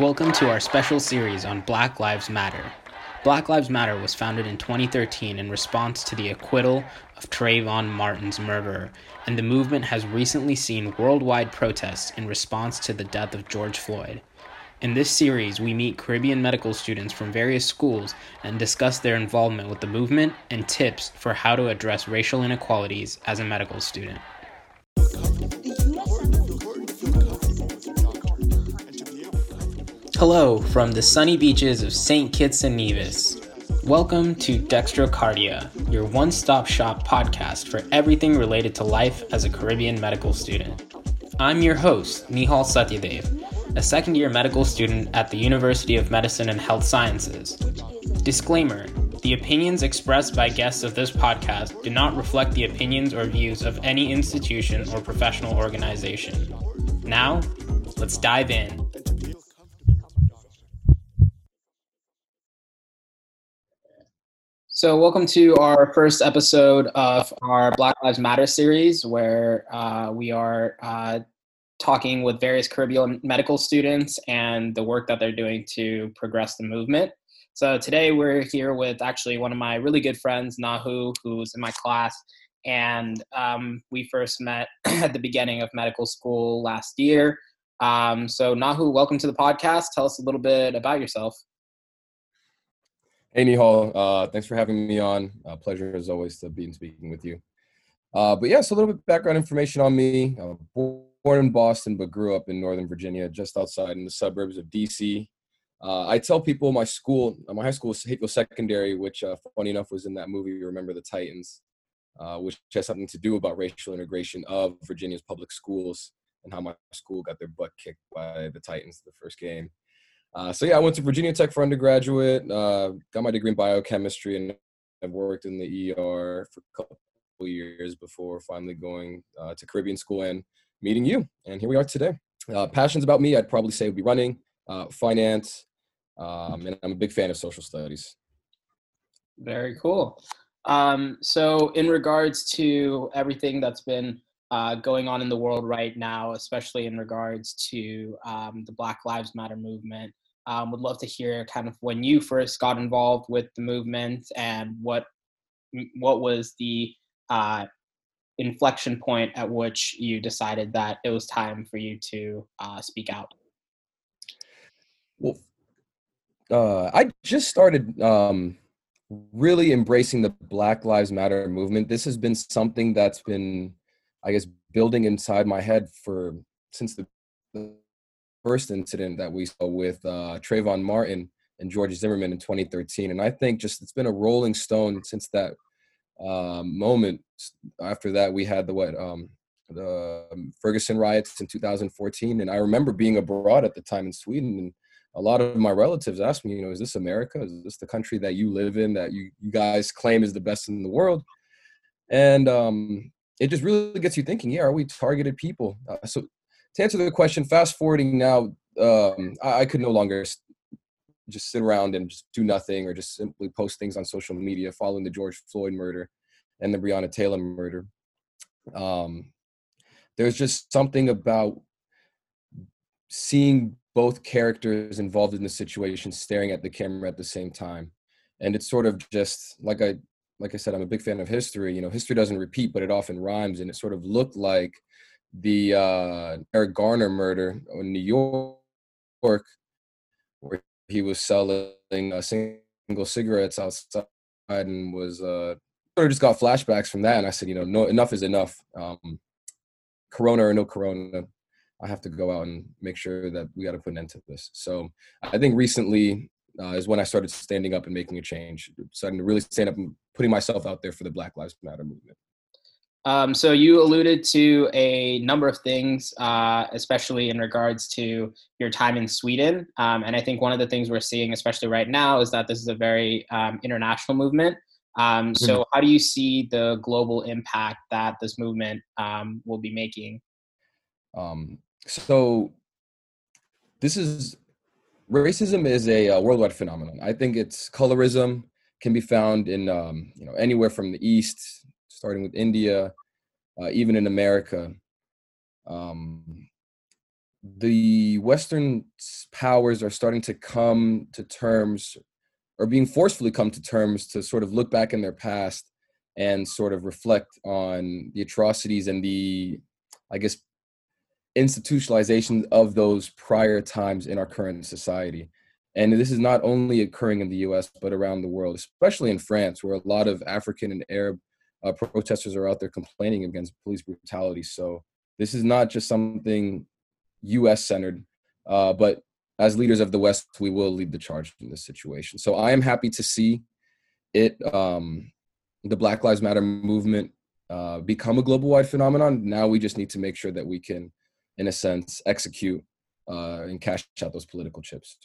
Welcome to our special series on Black Lives Matter. Black Lives Matter was founded in 2013 in response to the acquittal of Trayvon Martin's murderer, and the movement has recently seen worldwide protests in response to the death of George Floyd. In this series, we meet Caribbean medical students from various schools and discuss their involvement with the movement and tips for how to address racial inequalities as a medical student. Hello from the sunny beaches of St. Kitts and Nevis. Welcome to Dextrocardia, your one stop shop podcast for everything related to life as a Caribbean medical student. I'm your host, Nihal Satyadev, a second year medical student at the University of Medicine and Health Sciences. Disclaimer The opinions expressed by guests of this podcast do not reflect the opinions or views of any institution or professional organization. Now, let's dive in. So, welcome to our first episode of our Black Lives Matter series, where uh, we are uh, talking with various Caribbean medical students and the work that they're doing to progress the movement. So, today we're here with actually one of my really good friends, Nahu, who's in my class. And um, we first met at the beginning of medical school last year. Um, so, Nahu, welcome to the podcast. Tell us a little bit about yourself. Hey, Nihal. Uh, thanks for having me on. Uh, pleasure as always to be in speaking with you. Uh, but yeah, so a little bit background information on me. I was born in Boston, but grew up in Northern Virginia, just outside in the suburbs of DC. Uh, I tell people my school, uh, my high school was Hayfield Secondary, which uh, funny enough was in that movie Remember the Titans, which has something to do about racial integration of Virginia's public schools and how my school got their butt kicked by the Titans the first game. Uh, so yeah, I went to Virginia Tech for undergraduate, uh, got my degree in biochemistry, and I've worked in the ER for a couple years before finally going uh, to Caribbean school and meeting you. And here we are today. Uh, passions about me, I'd probably say would be running, uh, finance, um, and I'm a big fan of social studies. Very cool. Um, so, in regards to everything that's been uh, going on in the world right now, especially in regards to um, the Black Lives Matter movement. Um, would love to hear kind of when you first got involved with the movement and what what was the uh, inflection point at which you decided that it was time for you to uh, speak out. Well, uh, I just started um, really embracing the Black Lives Matter movement. This has been something that's been, I guess, building inside my head for since the first incident that we saw with uh, Trayvon Martin and George Zimmerman in 2013. And I think just it's been a rolling stone since that uh, moment. After that, we had the what um, the um, Ferguson riots in 2014, and I remember being abroad at the time in Sweden, and a lot of my relatives asked me, you know, is this America? Is this the country that you live in that you, you guys claim is the best in the world? And um, it just really gets you thinking, yeah, are we targeted people? Uh, so to answer the question, fast forwarding now, um, I, I, could no longer just sit around and just do nothing or just simply post things on social media following the George Floyd murder and the Breonna Taylor murder. Um, there's just something about seeing both characters involved in the situation staring at the camera at the same time and it's sort of just like i like i said i'm a big fan of history you know history doesn't repeat but it often rhymes and it sort of looked like the uh, Eric Garner murder in New York, where he was selling uh, single cigarettes outside and was uh, sort of just got flashbacks from that. And I said, you know, no, enough is enough. Um, corona or no corona, I have to go out and make sure that we got to put an end to this. So I think recently uh, is when I started standing up and making a change, starting to really stand up and putting myself out there for the Black Lives Matter movement. Um, so you alluded to a number of things, uh, especially in regards to your time in Sweden. Um, and I think one of the things we're seeing, especially right now, is that this is a very um, international movement. Um, so mm-hmm. how do you see the global impact that this movement um, will be making? Um, so this is racism is a, a, uh, worldwide phenomenon. I think it's colorism can be found in you know anywhere from the east starting with India, uh, even in America. Um, the Western powers are starting to come to terms or being forcefully come to terms to sort of look back in their past and sort of reflect on the atrocities and the, I guess, institutionalization of those prior times in our current society. And this is not only occurring in the US, but around the world, especially in France, where a lot of African and Arab uh, protesters are out there complaining against police brutality. So this is not just something US centered, uh, but as leaders of the West, we will lead the charge in this situation. So I am happy to see it, um, the Black Lives Matter movement, uh, become a global wide phenomenon. Now we just need to make sure that we can, in a sense, execute uh, and cash out those political chips.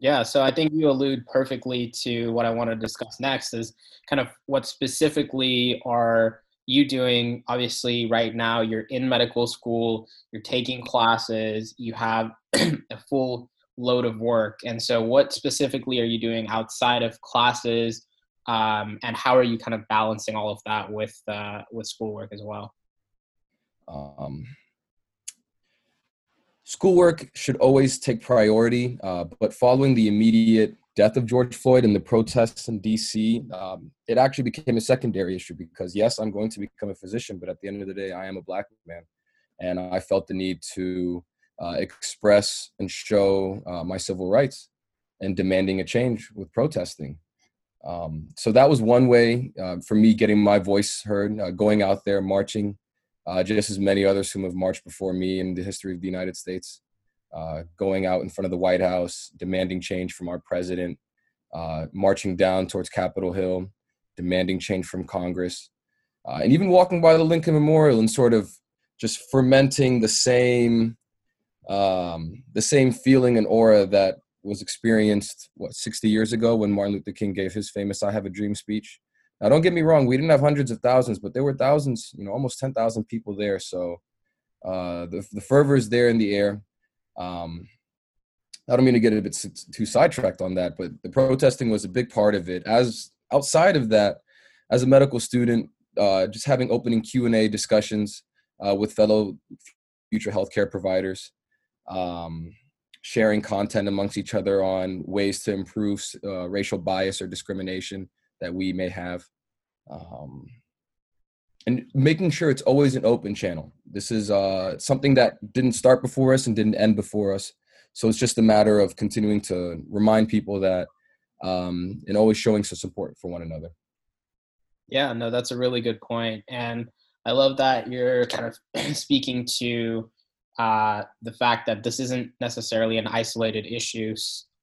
Yeah, so I think you allude perfectly to what I want to discuss next is kind of what specifically are you doing? Obviously, right now you're in medical school, you're taking classes, you have a full load of work. And so, what specifically are you doing outside of classes? Um, and how are you kind of balancing all of that with uh, with schoolwork as well? Um, schoolwork should always take priority, uh, but following the immediate death of George Floyd and the protests in DC, um, it actually became a secondary issue because, yes, I'm going to become a physician, but at the end of the day, I am a black man. And I felt the need to uh, express and show uh, my civil rights and demanding a change with protesting. Um, so that was one way uh, for me getting my voice heard, uh, going out there marching, uh, just as many others who have marched before me in the history of the United States, uh, going out in front of the White House, demanding change from our president, uh, marching down towards Capitol Hill, demanding change from Congress, uh, and even walking by the Lincoln Memorial and sort of just fermenting the same um, the same feeling and aura that was experienced what 60 years ago when Martin Luther King gave his famous "I Have a Dream" speech. Now, don't get me wrong, we didn't have hundreds of thousands, but there were thousands, you know, almost 10,000 people there. So uh, the, the fervor is there in the air. Um, I don't mean to get a bit too sidetracked on that, but the protesting was a big part of it. As outside of that, as a medical student, uh, just having opening Q and A discussions uh, with fellow future healthcare providers, um, sharing content amongst each other on ways to improve uh, racial bias or discrimination that we may have um, and making sure it's always an open channel. This is uh, something that didn't start before us and didn't end before us. So it's just a matter of continuing to remind people that um, and always showing some support for one another. Yeah no that's a really good point and i love that you're kind of speaking to uh, the fact that this isn't necessarily an isolated issue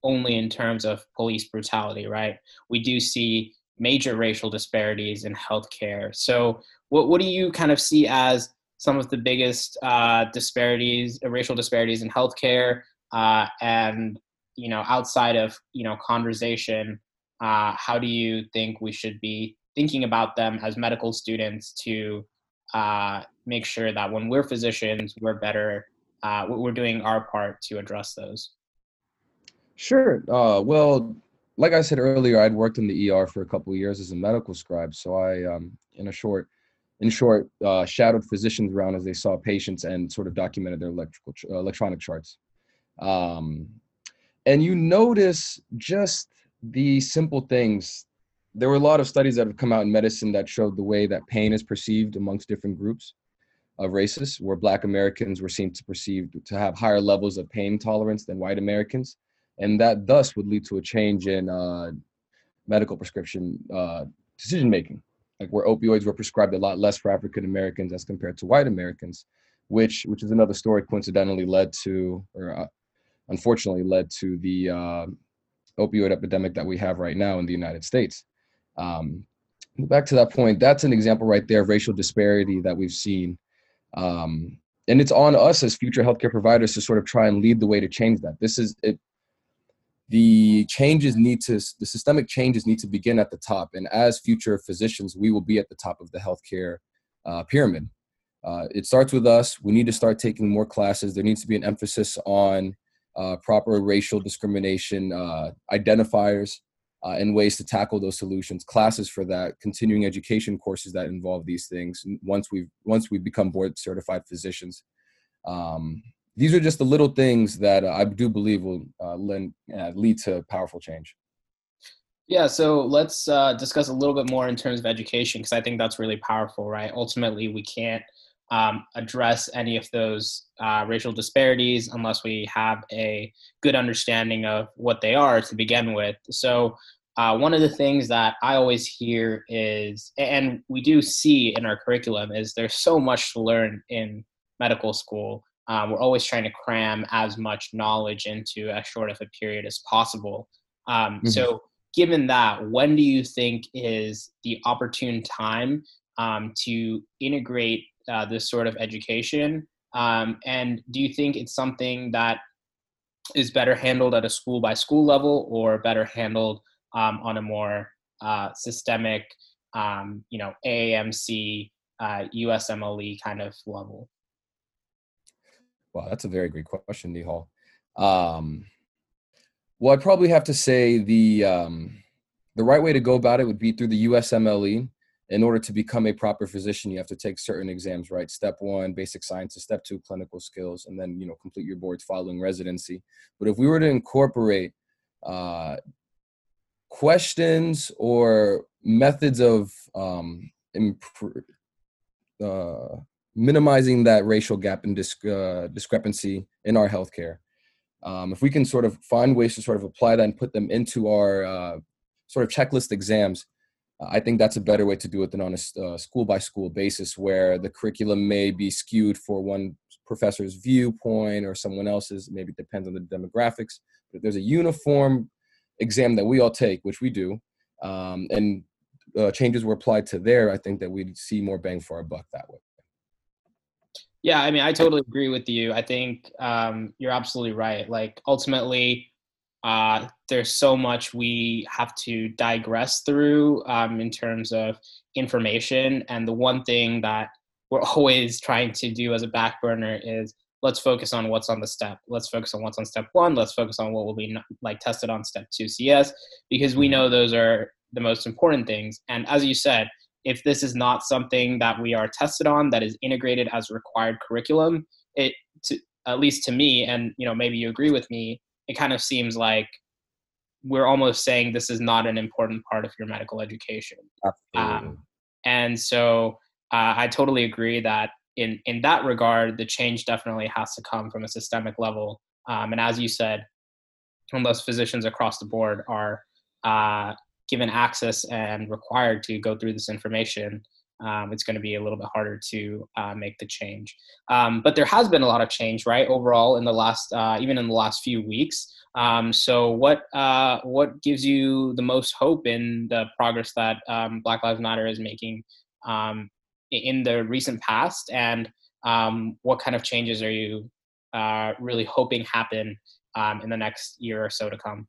only in terms of police brutality, right? We do see major racial disparities in healthcare. So, what what do you kind of see as some of the biggest uh, disparities, uh, racial disparities in healthcare, uh, and you know, outside of you know conversation, uh, how do you think we should be thinking about them as medical students to uh, make sure that when we're physicians, we're better, uh, we're doing our part to address those? Sure. well, like I said earlier, I'd worked in the ER for a couple years as a medical scribe. So I, um, in a short, in short, uh, shadowed physicians around as they saw patients and sort of documented their electrical electronic charts. Um, and you notice just the simple things. There were a lot of studies that have come out in medicine that showed the way that pain is perceived amongst different groups of races, where Black Americans were seen to perceive to have higher levels of pain tolerance than white Americans and that thus would lead to a change in uh, medical prescription uh, decision making, like where opioids were prescribed a lot less for African Americans as compared to white Americans, which which is another story coincidentally led to, or uh, unfortunately led to the uh, opioid epidemic that we have right now in the United States. Um, back to that point, that's an example right there of racial disparity that we've seen. Um, and it's on us as future healthcare providers to sort of try and lead the way to change that. This is it the changes need to the systemic changes need to begin at the top. And as future physicians we will be at the top of the healthcare uh, pyramid. Uh, it starts with us. We need to start taking more classes. There needs to be an emphasis on uh, proper racial discrimination uh, identifiers uh, and ways to tackle those solutions. Classes for that continuing education courses that involve these things. Once we've once we become board certified physicians um, these are just the little things that uh, I do believe will uh, lend, uh, lead to powerful change. Yeah, so let's uh, discuss a little bit more in terms of education because I think that's really powerful, right? Ultimately, we can't um, address any of those uh, racial disparities unless we have a good understanding of what they are to begin with. So, uh, one of the things that I always hear is, and we do see in our curriculum, is there's so much to learn in medical school. Um, we're always trying to cram as much knowledge into as short of a period as possible. Um, mm-hmm. So, given that, when do you think is the opportune time um, to integrate uh, this sort of education? Um, and do you think it's something that is better handled at a school by school level or better handled um, on a more uh, systemic, um, you know, AAMC, uh, USMLE kind of level? Wow, that's a very great question, Nihal. Um, well, I'd probably have to say the um, the right way to go about it would be through the USMLE. In order to become a proper physician, you have to take certain exams, right? Step one, basic sciences. Step two, clinical skills, and then you know complete your boards following residency. But if we were to incorporate uh, questions or methods of um, imp- uh, minimizing that racial gap and disc- uh, discrepancy in our healthcare, um, if we can sort of find ways to sort of apply that and put them into our uh, sort of checklist exams, uh, I think that's a better way to do it than on a school by school basis where the curriculum may be skewed for one professor's viewpoint or someone else's. Maybe it depends on the demographics. But there's a uniform exam that we all take, which we do, um, and uh, changes were applied to there, I think that we'd see more bang for our buck that way. Yeah, I mean, I totally agree with you. I think um, you're absolutely right. Like, ultimately, uh, there's so much we have to digress through um, in terms of information. And the one thing that we're always trying to do as a back burner is let's focus on what's on the step. Let's focus on what's on step one. Let's focus on what will be like tested on step two CS because we mm-hmm. know those are the most important things. And as you said, if this is not something that we are tested on that is integrated as required curriculum, it to, at least to me, and you know maybe you agree with me, it kind of seems like we're almost saying this is not an important part of your medical education. Um, and so uh, I totally agree that in in that regard, the change definitely has to come from a systemic level. Um, and as you said, unless physicians across the board are uh, given access and required to go through this information, um, it's going to be a little bit harder to uh, make the change. Um, but there has been a lot of change, right, overall in the last, uh, even in the last few weeks. Um, so, what uh, what gives you the most hope in the progress that um, Black Lives Matter is making um, in the recent past, and um, what kind of changes are you uh, really hoping happen in the next year or so to come?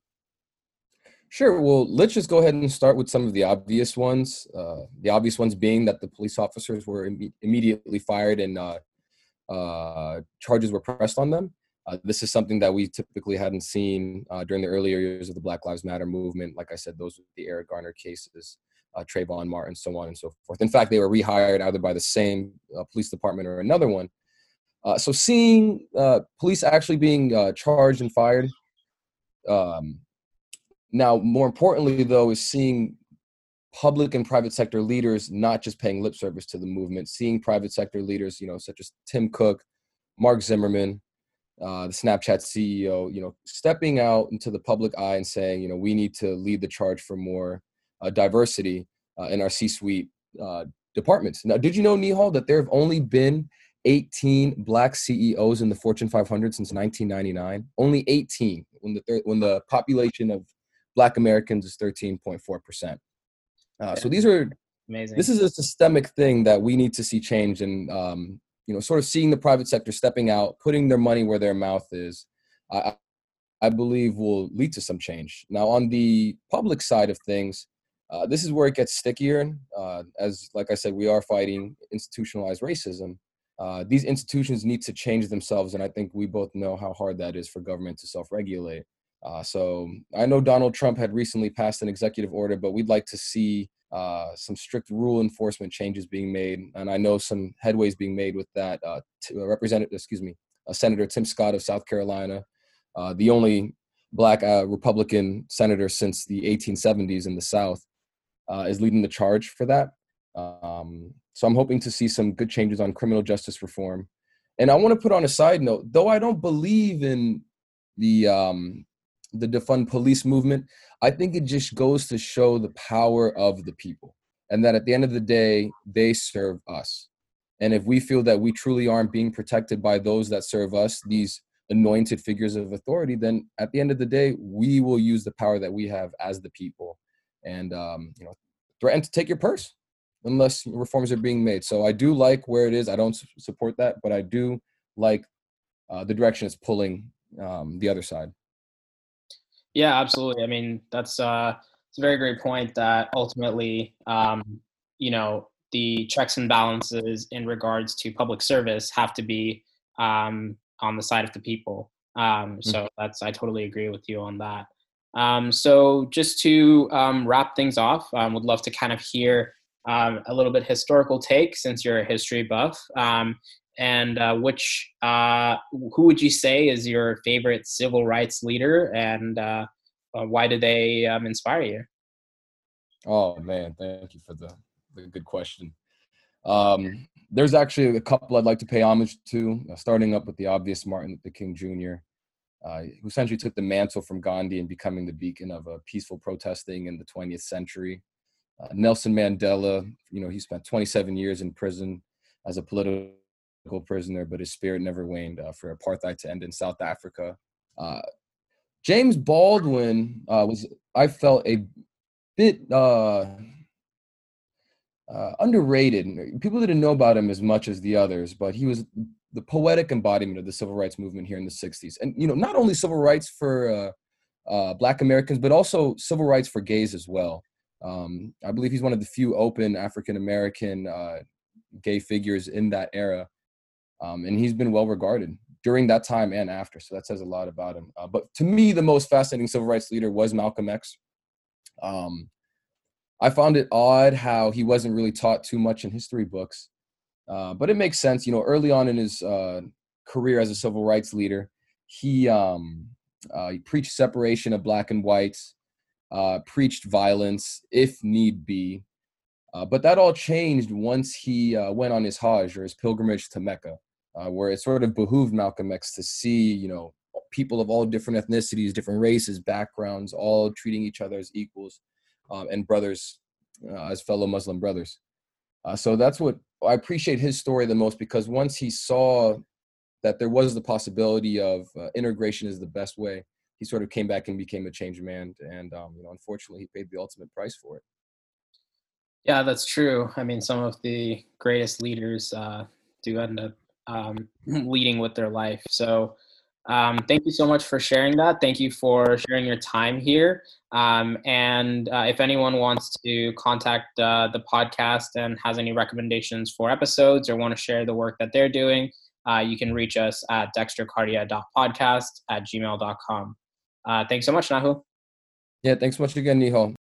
Sure. Well, let's just go ahead and start with some of the obvious ones. Uh, the obvious ones being that the police officers were Im- immediately fired and uh, uh, charges were pressed on them. Uh, this is something that we typically hadn't seen uh, during the earlier years of the Black Lives Matter movement. Like I said, those were the Eric Garner cases, uh, Trayvon Martin, and so on and so forth. In fact, they were rehired either by the same police department or another one. so seeing police actually being charged and fired um, now, more importantly, though, is seeing public and private sector leaders not just paying lip service to the movement, seeing private sector leaders, you know, such as Tim Cook, Mark Zimmerman, uh, the Snapchat CEO, you know, stepping out into the public eye and saying, you know, we need to lead the charge for more uh, diversity uh, in our C-suite uh, departments. Now, did you know, Nihal, that there have only been 18 black CEOs in the Fortune 500 since 1999? Only 18 when the when the population of Black Americans is 13.4%. Uh, so these are amazing. This is a systemic thing that we need to see change, and um, you know, sort of seeing the private sector stepping out, putting their money where their mouth is. I, I believe will lead to some change. Now, on the public side of things, uh, this is where it gets stickier. Uh, as like I said, we are fighting institutionalized racism. Uh, these institutions need to change themselves, and I think we both know how hard that is for government to self-regulate. Uh, so I know Donald Trump had recently passed an executive order, but we'd like to see uh, some strict rule enforcement changes being made, and I know some headways being made with that. Uh, to, uh, Representative, excuse me, uh, Senator Tim Scott of South Carolina, uh, the only black Republican senator since the 1870s in the South, is leading the charge for that. Um, so I'm hoping to see some good changes on criminal justice reform. And I want to put on a side note, though I don't believe in the um, the defund police movement, I think it just goes to show the power of the people, and that at the end of the day, they serve us. And if we feel that we truly aren't being protected by those that serve us, these anointed figures of authority, then at the end of the day, we will use the power that we have as the people, and um, you know, threaten to take your purse unless reforms are being made. So I do like where it is. I don't support that, but I do like uh, the direction it's pulling um, the other side. Yeah, absolutely. I mean, that's uh, it's a very great point that ultimately, um, you know, the checks and balances in regards to public service have to be um, on the side of the people. Um, so mm-hmm. that's I totally agree with you on that. Um, so just to um, wrap things off, um, would love to kind of hear um, a little bit historical take since you're a history buff. Um, and uh, which uh, who would you say is your favorite civil rights leader, and uh, uh why did they um, inspire you? Oh man, thank you for the, the good question. Um, there's actually a couple I'd like to pay homage to, uh, starting up with the obvious Martin Luther King Jr., uh, who essentially took the mantle from Gandhi and becoming the beacon of a peaceful protesting in the 20th century. Nelson Mandela, you know, he spent 27 years in prison as a political prisoner, but his spirit never waned uh, for apartheid to end in South Africa. Uh, James Baldwin uh, was, I felt, a bit uh, uh, underrated. People didn't know about him as much as the others, but he was the poetic embodiment of the civil rights movement here in the 60s. And, you know, not only civil rights for Black Americans, but also civil rights for gays as well. Um, I believe he's one of the few open African American uh, gay figures in that era, um, and he's been well regarded during that time and after. So that says a lot about him. Uh, but to me, the most fascinating civil rights leader was Malcolm X. Um, I found it odd how he wasn't really taught too much in history books, uh, but it makes sense. You know, early on in his uh, career as a civil rights leader, he um, uh, he preached separation of black and whites uh, preached violence if need be. Uh, but that all changed once he went on his Hajj or his pilgrimage to Mecca, uh, where it sort of behooved Malcolm X to see, you know, people of all different ethnicities, different races, backgrounds, all treating each other as equals um, and brothers, uh, as fellow Muslim brothers. Uh, so that's what I appreciate his story the most because once he saw that there was the possibility of integration is the best way, he sort of came back and became a changed man. And um, you know, unfortunately, he paid the ultimate price for it. Yeah, that's true. I mean, some of the greatest leaders uh, do end up um, leading with their life. So, um, thank you so much for sharing that. Thank you for sharing your time here. Um, and uh, if anyone wants to contact uh, the podcast and has any recommendations for episodes or want to share the work that they're doing, uh, you can reach us at dextrocardia.podcast at gmail.com. Uh, thanks so much, Nahu. Yeah, thanks so much again, Nihal.